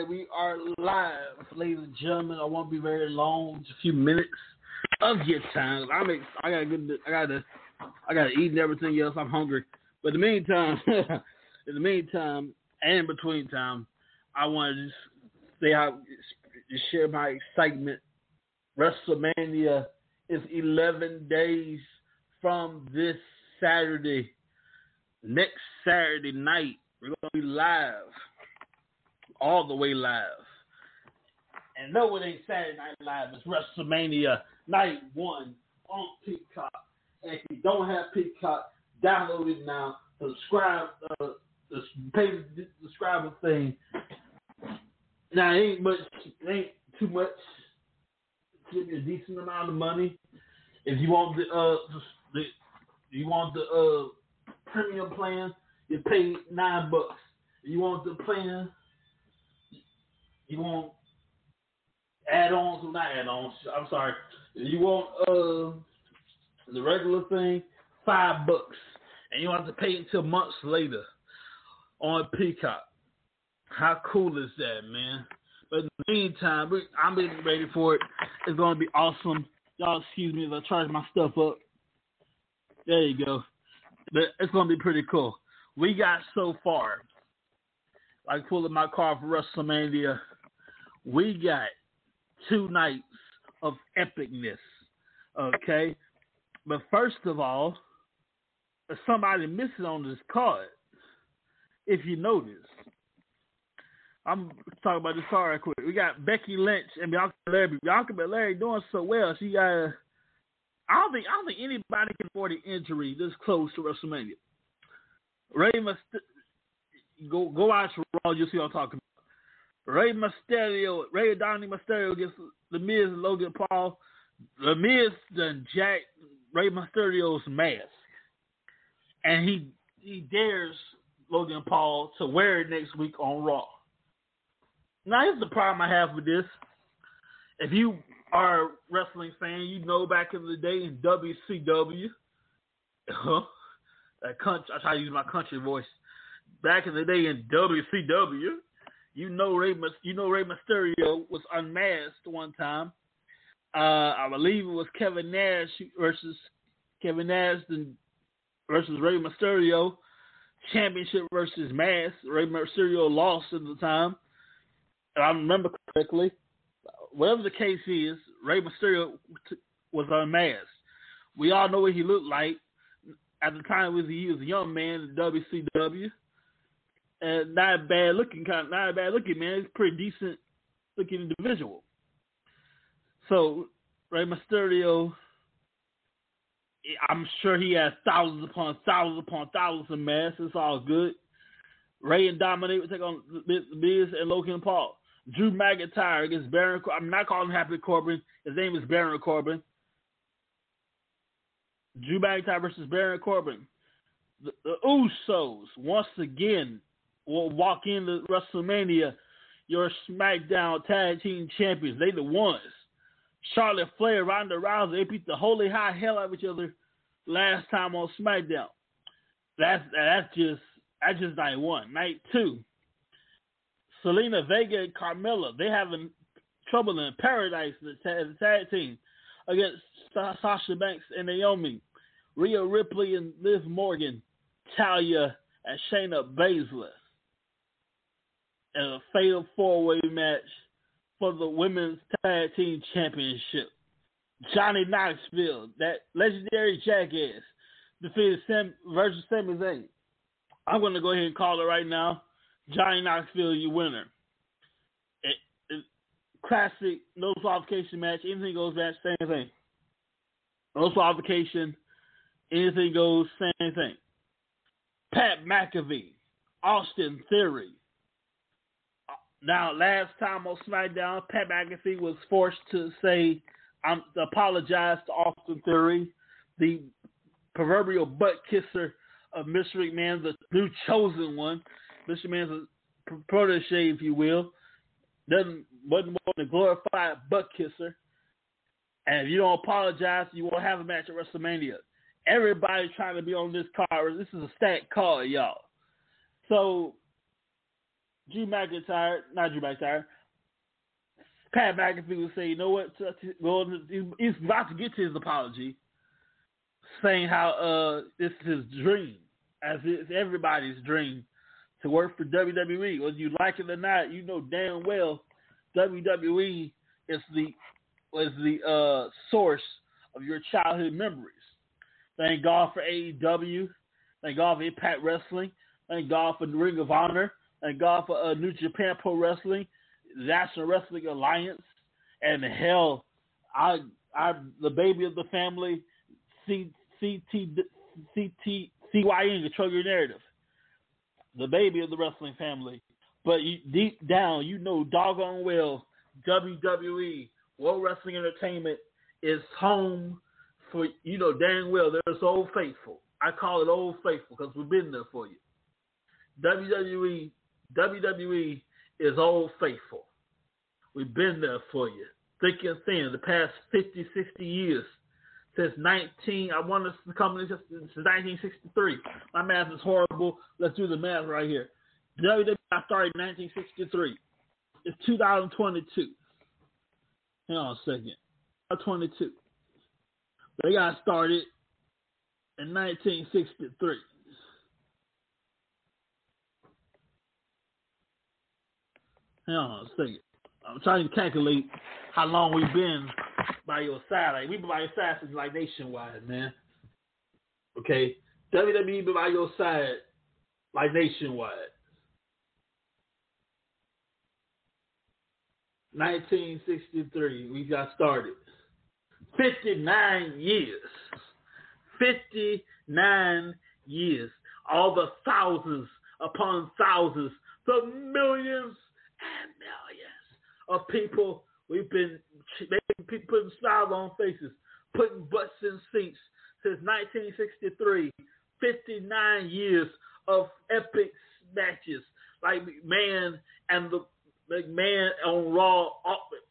Everybody? We are live, ladies and gentlemen. I won't be very long, just a few minutes of your time. I'm ex- I gotta get, I gotta, I gotta eat and everything else. I'm hungry, but in the meantime, in the meantime, and between time, I want to just say how, just share my excitement. WrestleMania is 11 days from this Saturday. Next Saturday night, we're gonna be live all the way live. And no, it ain't Saturday Night Live. It's WrestleMania Night One on Peacock. And if you don't have Peacock, download it now. Subscribe. Uh, the pay the subscriber thing. Now it ain't much. It ain't too much. Give you a decent amount of money. If you want the uh the you want the uh premium plan, you pay nine bucks. You want the plan you want add-ons or not add-ons? I'm sorry. You want uh the regular thing, five bucks, and you don't have to pay until months later on Peacock. How cool is that, man? But in the meantime, I'm getting ready for it. It's gonna be awesome. Y'all, excuse me if I charge my stuff up. There you go. But it's gonna be pretty cool. We got so far. Like pulling my car for WrestleMania we got two nights of epicness. Okay? But first of all, somebody missing on this card. If you notice. I'm talking about this card quick. We got Becky Lynch and Bianca Belair. Bianca Belair doing so well. She got don't think I don't think anybody can afford an injury this close to WrestleMania. Ray must go go watch Raw. You'll see what I'm talking about. Rey Mysterio, Ray Donnie Mysterio against The Miz and Logan Paul. The Miz done jacked Rey Mysterio's mask, and he he dares Logan Paul to wear it next week on Raw. Now here's the problem I have with this. If you are a wrestling fan, you know back in the day in WCW, huh? I try to use my country voice. Back in the day in WCW, you know Ray, you know Rey Mysterio was unmasked one time. Uh, I believe it was Kevin Nash versus Kevin Nash and versus Rey Mysterio, championship versus mask. Rey Mysterio lost at the time, I remember correctly. Whatever the case is, Rey Mysterio was unmasked. We all know what he looked like. At the time, he was a young man in WCW and not a bad looking kind, of, not a bad looking man. He's pretty decent looking individual. So Rey Mysterio, I'm sure he has thousands upon thousands upon thousands of masks. It's all good. Ray and Dominik will take on Miz and Logan Paul. Drew McIntyre against Baron. Corbin. I'm not calling him Happy Corbin. His name is Baron Corbin. Drew McIntyre versus Baron Corbin. The, the Usos once again will walk into WrestleMania, your SmackDown Tag Team Champions. They the ones. Charlotte Flair, Ronda Rousey, they beat the holy high hell out of each other last time on SmackDown. That's that's just that's just night one. Night two, Zelina Vega and Carmella, they having trouble in paradise as a tag team against Sasha Banks and Naomi, Rhea Ripley and Liv Morgan, Talia and Shayna Baszler a fatal four way match for the women's tag team championship. Johnny Knoxville, that legendary jackass, defeated Sam versus Sami Zayn. I'm going to go ahead and call it right now. Johnny Knoxville, your winner. It, it, classic no qualification match, anything goes match, same thing. no qualification, anything goes, same thing. Pat McAfee, Austin Theory. Now, last time on SmackDown, Pat McAfee was forced to say, "I'm to apologize to Austin Theory, the proverbial butt kisser of Mr. McMahon, the new chosen one. Mr. McMahon's protege, if you will. Doesn't wasn't more than a glorified butt kisser. And if you don't apologize, you won't have a match at WrestleMania. Everybody's trying to be on this card. This is a stacked card, y'all. So Drew McIntyre, not Drew McIntyre, Pat McAfee will say, you know what? Well, he's about to get to his apology, saying how uh, this is his dream, as it's everybody's dream, to work for WWE. Whether you like it or not, you know damn well WWE is the is the uh, source of your childhood memories. Thank God for AEW. Thank God for Impact Wrestling. Thank God for the Ring of Honor. Thank God for uh, New Japan Pro Wrestling, National Wrestling Alliance, and hell, I, I, the baby of the family, C, CT, CT, CYN, Control Your Narrative. The baby of the wrestling family. But you, deep down, you know doggone well WWE, World Wrestling Entertainment, is home for, you know dang well, there's Old Faithful. I call it Old Faithful because we've been there for you. WWE, WWE is Old Faithful. We've been there for you. Thick and thin, the past 50, 60 years since 19, I want to come since 1963. My math is horrible. Let's do the math right here. WWE started in 1963. It's 2022. Hang on a second. 22. They got started in 1963. Hang on a second. I'm trying to calculate how long we've been by your side. Like we've been by your side since like nationwide, man. Okay, WWE been by your side like nationwide. 1963, we got started. 59 years. 59 years. All the thousands upon thousands, the millions millions of people we've been making people putting smiles on faces, putting butts in seats since 1963. 59 years of epic matches like McMahon and the McMahon on Raw,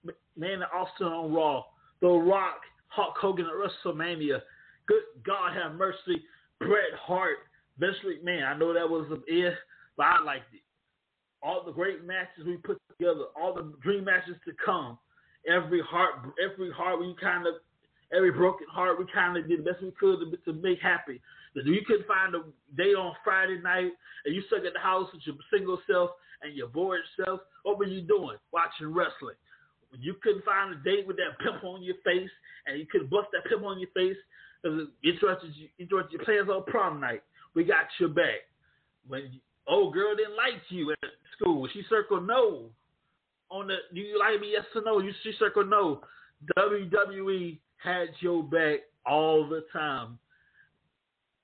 McMahon and Austin on Raw, The Rock, Hulk Hogan at WrestleMania. Good God have mercy, Bret Hart, Vince McMahon. I know that was a eh, but I liked it all the great matches we put together, all the dream matches to come, every heart, every heart we kind of, every broken heart we kind of did the best we could to, to make happy. If you couldn't find a date on Friday night and you stuck at the house with your single self and your bored self, what were you doing? Watching wrestling. You couldn't find a date with that pimp on your face and you couldn't bust that pimp on your face because it interrupted, you, interrupted your plans on prom night, we got your back. When old girl didn't like you at school. She circled no. On the do you like me? Yes or no? You she circled no. WWE had your back all the time.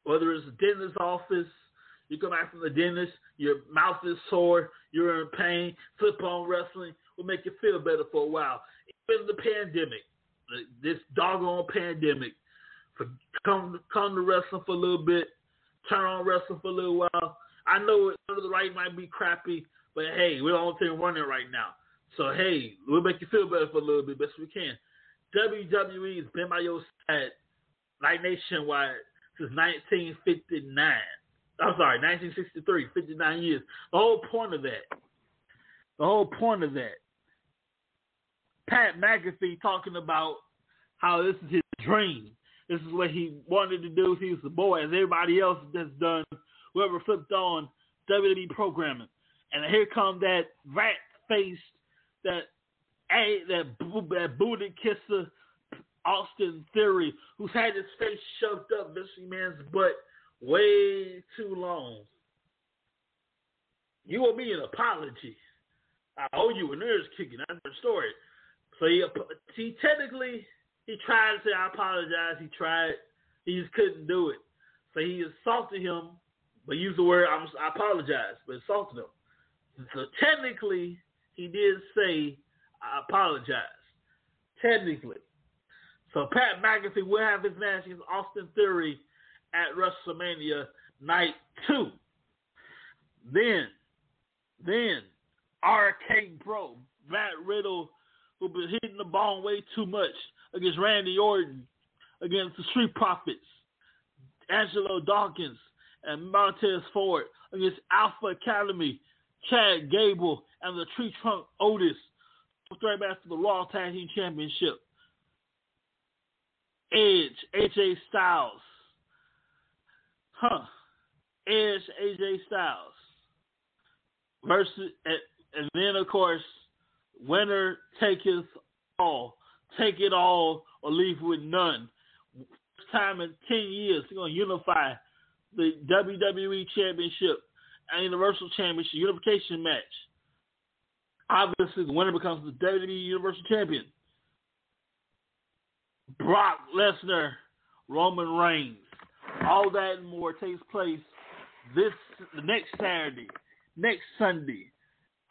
Whether it's a dentist's office, you come back from the dentist, your mouth is sore, you're in pain, flip on wrestling will make you feel better for a while. Even the pandemic, this doggone pandemic, for come come to wrestling for a little bit, turn on wrestling for a little while. I know it under the right might be crappy, but hey, we're only thing running right now. So hey, we'll make you feel better for a little bit, best we can. WWE has been by your side, like nationwide, since 1959. I'm sorry, 1963, 59 years. The whole point of that, the whole point of that, Pat McAfee talking about how this is his dream. This is what he wanted to do. He was the boy, as everybody else has done. Whoever flipped on WWE programming. And here come that rat faced, that a that that booty kisser, Austin Theory, who's had his face shoved up Vince Man's butt way too long. You owe me an apology. I owe you a nerves kicking. That's the story. So he, he technically he tried to say I apologize. He tried. He just couldn't do it. So he assaulted him, but used the word I apologize, but assaulted him. So technically, he did say I apologize. Technically. So Pat McAfee will have his match against Austin Theory at WrestleMania Night 2. Then, then, RK Bro, Matt Riddle, who been hitting the ball way too much against Randy Orton, against the Street Profits, Angelo Dawkins, and Montez Ford, against Alpha Academy, Chad Gable, and the Tree Trunk Otis, for straight back to the Raw Tag Team Championship. Edge, AJ Styles. Huh. Edge, AJ Styles. Versus, and, then of course, winner taketh all. Take it all or leave with none. First time in 10 years, they're going to unify the WWE Championship Universal Championship unification match. Obviously, the winner becomes the WWE Universal Champion. Brock Lesnar, Roman Reigns. All that and more takes place this next Saturday, next Sunday,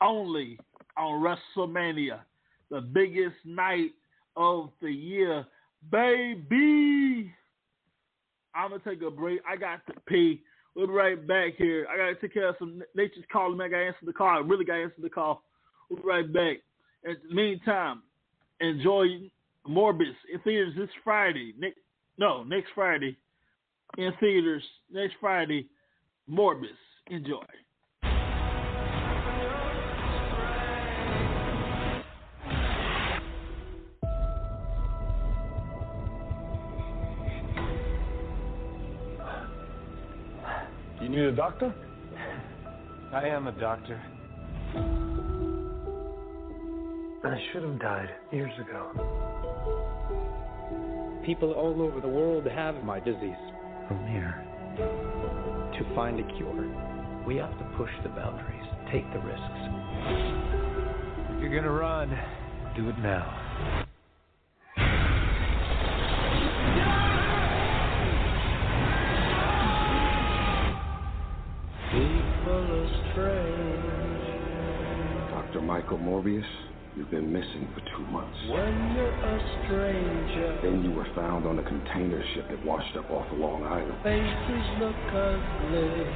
only on WrestleMania, the biggest night of the year, baby. I'm gonna take a break. I got to pee. We'll be right back here. I gotta take care of some nature's calling. I gotta answer the call. I really gotta answer the call. We'll be right back. In the meantime, enjoy Morbius in theaters this Friday. No, next Friday in theaters next Friday. Morbius. Enjoy. You need a doctor? I am a doctor. I should have died years ago. People all over the world have my disease. I'm here. To find a cure, we have to push the boundaries, take the risks. If you're gonna run, do it now. Michael Morbius, you've been missing for two months. When you're a stranger, Then you were found on a container ship that washed up off of Long Island. faces look ugly.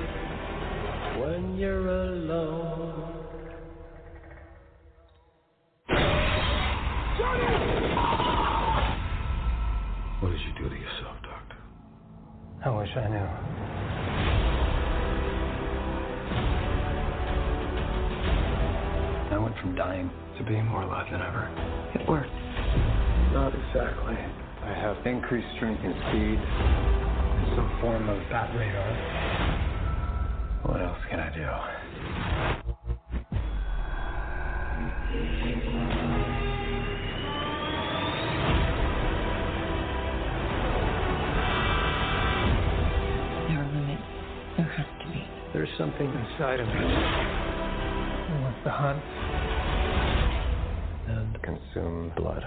When you're alone, What did you do to yourself, Doctor? I wish I knew. I went from dying to being more alive than ever. it worked. Not exactly. I have increased strength and speed, some form of bat radar. What else can I do? There are limits. There has to be. There's something inside of me that wants to hunt and consume blood.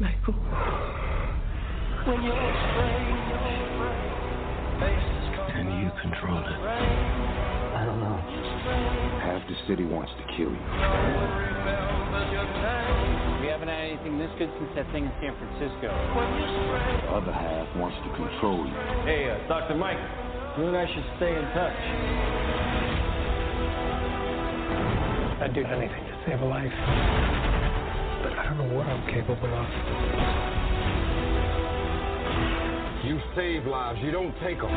Michael. When you're a stranger, faces come Can you control it? I don't know. Half the city wants to kill you. remember your name. We haven't had anything this good since that thing in San Francisco. When you're strange, The other half wants to control you. Hey, uh, Dr. Mike, you and I should stay in touch. I'd do anything to save a life. But I don't know what I'm capable of. You save lives, you don't take them.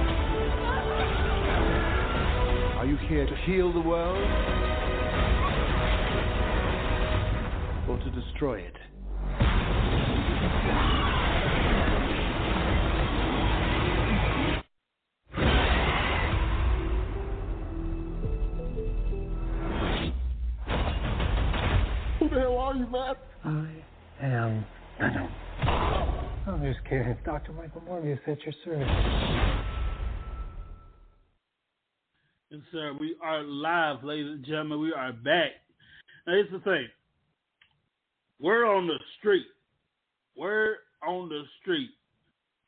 Are you here to heal the world? Or to destroy it? Dr. Michael Morbius at your service. And sir, we are live, ladies and gentlemen. We are back. Now here's the thing. We're on the street. We're on the street.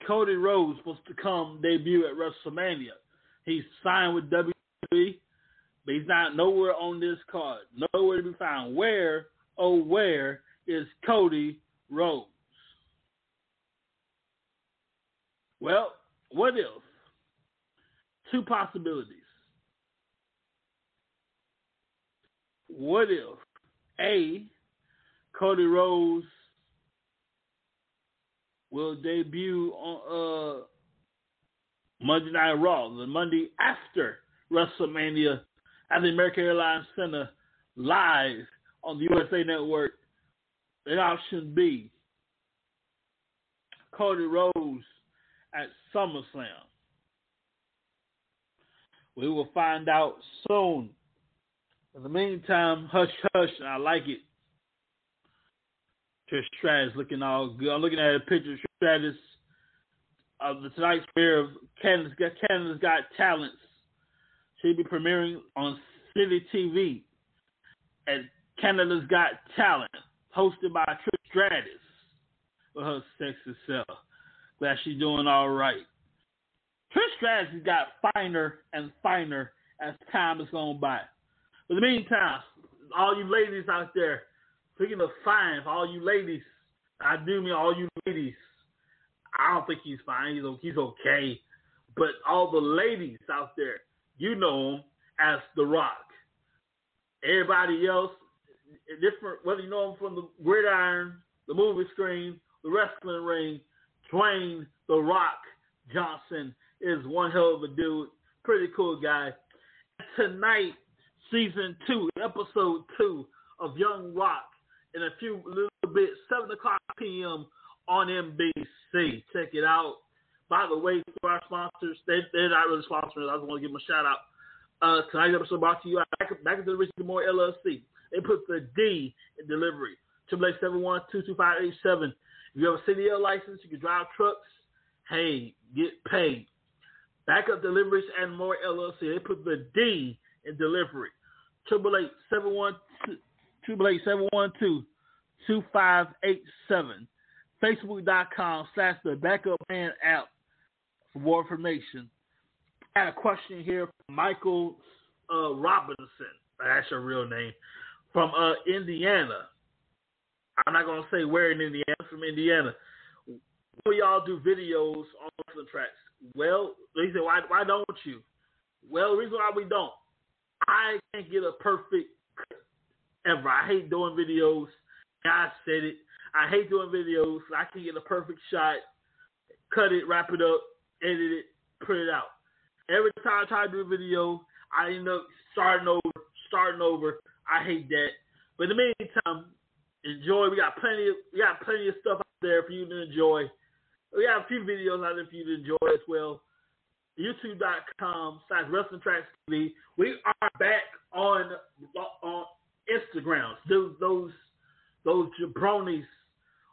Cody Rhodes supposed to come debut at WrestleMania. He's signed with WWE, but he's not nowhere on this card. Nowhere to be found. Where, oh, where is Cody Rhodes? Well, what if? Two possibilities. What if A, Cody Rhodes will debut on uh, Monday Night Raw, the Monday after WrestleMania at the American Airlines Center live on the USA Network. And option B, Cody Rhodes at SummerSlam. We will find out soon. In the meantime, hush hush, I like it. Trish Stratus looking all good. I'm looking at a picture of Stratus of the tonight's premiere of Canada's Got, Canada's Got Talents. She'll be premiering on City TV at Canada's Got Talent, hosted by Trish Stratus with her sexy self. Glad she's doing all right. Stratus has got finer and finer as time has gone by. But in the meantime, all you ladies out there, speaking of fine, all you ladies, I do mean all you ladies. I don't think he's fine. He's he's okay. But all the ladies out there, you know him as The Rock. Everybody else, different whether you know him from the gridiron, the movie screen, the wrestling ring, Dwayne The Rock Johnson is one hell of a dude. Pretty cool guy. Tonight, season two, episode two of Young Rock in a few little bit, 7 o'clock p.m. on NBC. Check it out. By the way, for our sponsors, they, they're not really sponsors. I just want to give them a shout out. Uh, tonight's episode brought to you back, back into the Richard Moore LLC. They put the D in delivery. Triple eight seven one two two five eight seven. You have a CDL license, you can drive trucks. Hey, get paid. Backup Deliveries and More LLC. They put the D in delivery. Triple eight seven one triple eight seven one two two five eight seven. Facebook.com slash the backup man app for more information. I had a question here from Michael uh, Robinson. That's your real name. From uh, Indiana. I'm not gonna say where in Indiana. From Indiana. Will y'all do videos on wrestling tracks? Well, they said, why, why don't you? Well, the reason why we don't, I can't get a perfect ever. I hate doing videos. God said it. I hate doing videos. I can't get a perfect shot, cut it, wrap it up, edit it, put it out. Every time I try to do a video, I end up starting over, starting over. I hate that. But in the meantime, enjoy. We got plenty of we got plenty of stuff out there for you to enjoy. We have a few videos out there for you to enjoy as well. YouTube.com slash Wrestling Tracks TV. We are back on on Instagram. Those those those jabronis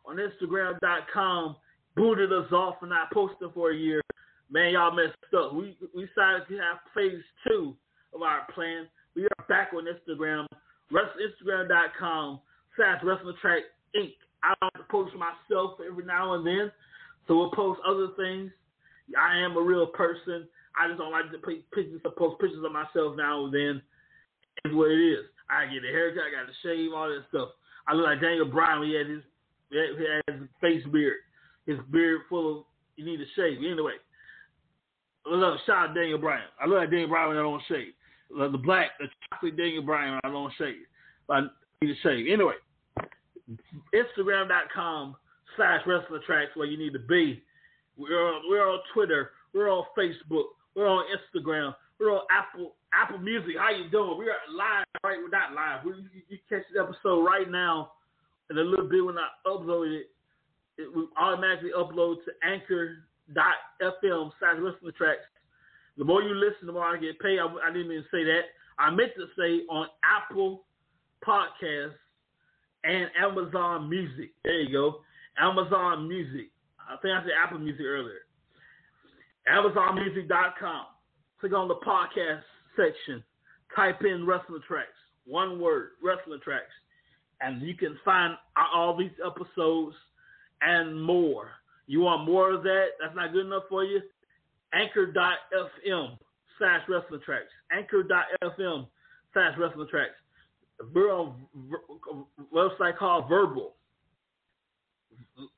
on Instagram.com booted us off and not posting for a year. Man, y'all messed up. We we decided to have phase two of our plan. We are back on Instagram. Instagram.com slash Wrestling Track Inc. I to post myself every now and then. So we'll post other things. I am a real person. I just don't like to pictures, post pictures of myself now and then. It's what it is. I get a haircut, I got to shave, all that stuff. I look like Daniel Bryan. He had his, he had his face beard, his beard full of. You need to shave anyway. Look, shout out Daniel Bryan. I look like Daniel Bryan when I don't shave. The black, the chocolate Daniel Bryan when I don't shave. I need to shave anyway. Instagram.com slash wrestling tracks where you need to be. We're on, we're on Twitter. We're on Facebook. We're on Instagram. We're on Apple Apple Music. How you doing? We are live, right? We're not live. We, you, you catch the episode right now, and a little bit when I upload it, it will automatically upload to Anchor.fm slash wrestling tracks. The more you listen, the more I get paid. I, I didn't even say that. I meant to say on Apple Podcasts and Amazon Music. There you go. Amazon Music. I think I said Apple Music earlier. AmazonMusic.com. Click on the podcast section. Type in Wrestling Tracks. One word, Wrestling Tracks. And you can find all these episodes and more. You want more of that? That's not good enough for you? Anchor.fm slash wrestling tracks. Anchor.fm slash wrestling tracks. We're on a website called Vurbl.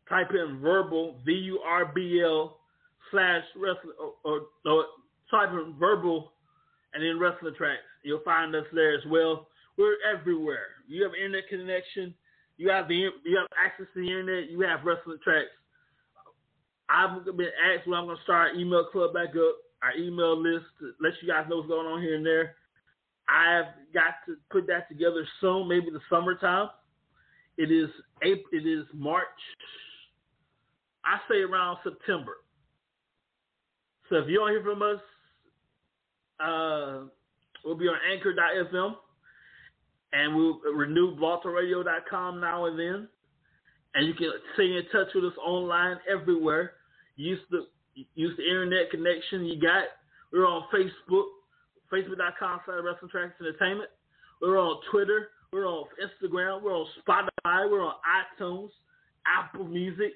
Type in Vurbl, V U R B L slash wrestling, or, or, or type in Vurbl and then wrestling tracks. You'll find us there as well. We're everywhere. You have internet connection. You have the you have access to the internet. You have wrestling tracks. I've been asked when I'm going to start our email club back up, our email list let you guys know what's going on here and there. I've got to put that together soon, maybe the summertime. It is April, it is March. I say around September. So if you don't hear from us, uh, we'll be on Anchor.fm, and we'll renew BlogTalkRadio.com now and then, and you can stay in touch with us online everywhere. Use the use the internet connection you got. We're on Facebook, Facebook.com slash Wrestling Tracks Entertainment. We're on Twitter. We're on Instagram. We're on Spotify. We're on iTunes, Apple Music,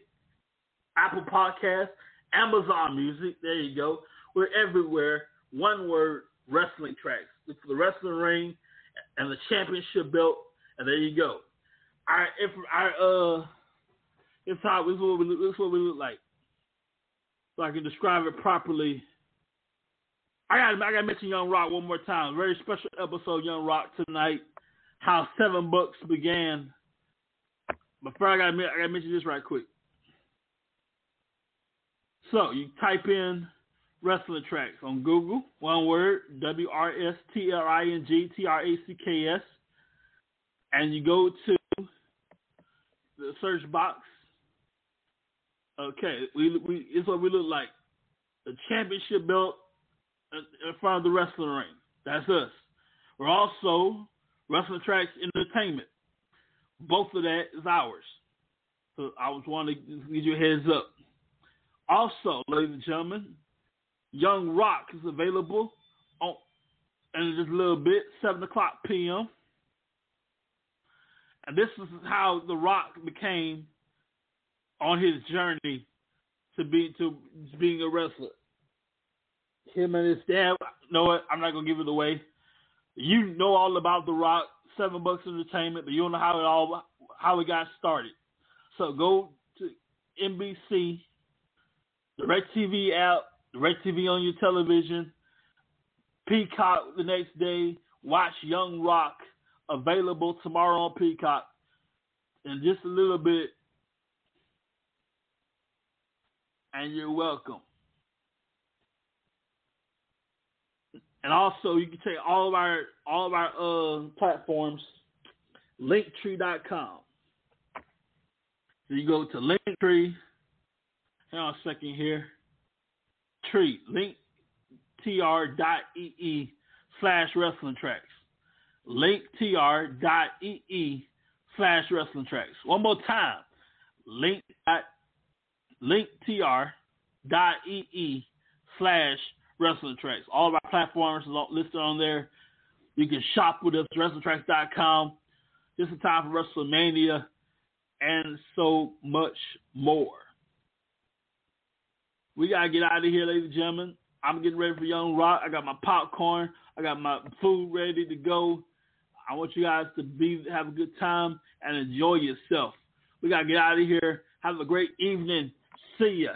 Apple Podcasts, Amazon Music. There you go. We're everywhere. One word, Wrestling Tracks. Look for the wrestling ring and the championship belt, and there you go. Our, if, our uh, it's how this is what we what we look like. So I can describe it properly. I got I got to mention Young Rock one more time. Very special episode, Young Rock tonight. How seven bucks began. First, I got I got to mention this right quick. So you type in wrestling tracks on Google, one word, W R S T L I N G T R A C K S, and you go to the search box. Okay, we we it's what we look like. The championship belt in front of the wrestling ring. That's us. We're also Wrestling Tracks Entertainment. Both of that is ours. So I was wanting to give you a heads up. Also, ladies and gentlemen, Young Rock is available on in just a little bit, seven o'clock p.m. And this is how The Rock became on his journey to be to being a wrestler. Him and his dad. Know what? I'm not gonna give it away. You know all about The Rock, Seven Bucks Entertainment, but you don't know how it all how it got started. So go to NBC, DirecTV app, DirecTV on your television, Peacock the next day. Watch Young Rock available tomorrow on Peacock. In just a little bit, and you're welcome. And also, you can take all of our all of our uh, platforms, Linktree.com. So you go to Linktree. Hang on a second here. Tree linktr.ee slash wrestling tracks. Linktr.ee slash wrestling tracks. One more time. Link dot linktr.ee slash wrestling tracks. All of our platforms listed on there. You can shop with us, wrestlingtracks.com. Just in time for WrestleMania and so much more. We gotta get out of here, ladies and gentlemen. I'm getting ready for Young Rock. I got my popcorn. I got my food ready to go. I want you guys to be have a good time and enjoy yourself. We gotta get out of here. Have a great evening. See ya.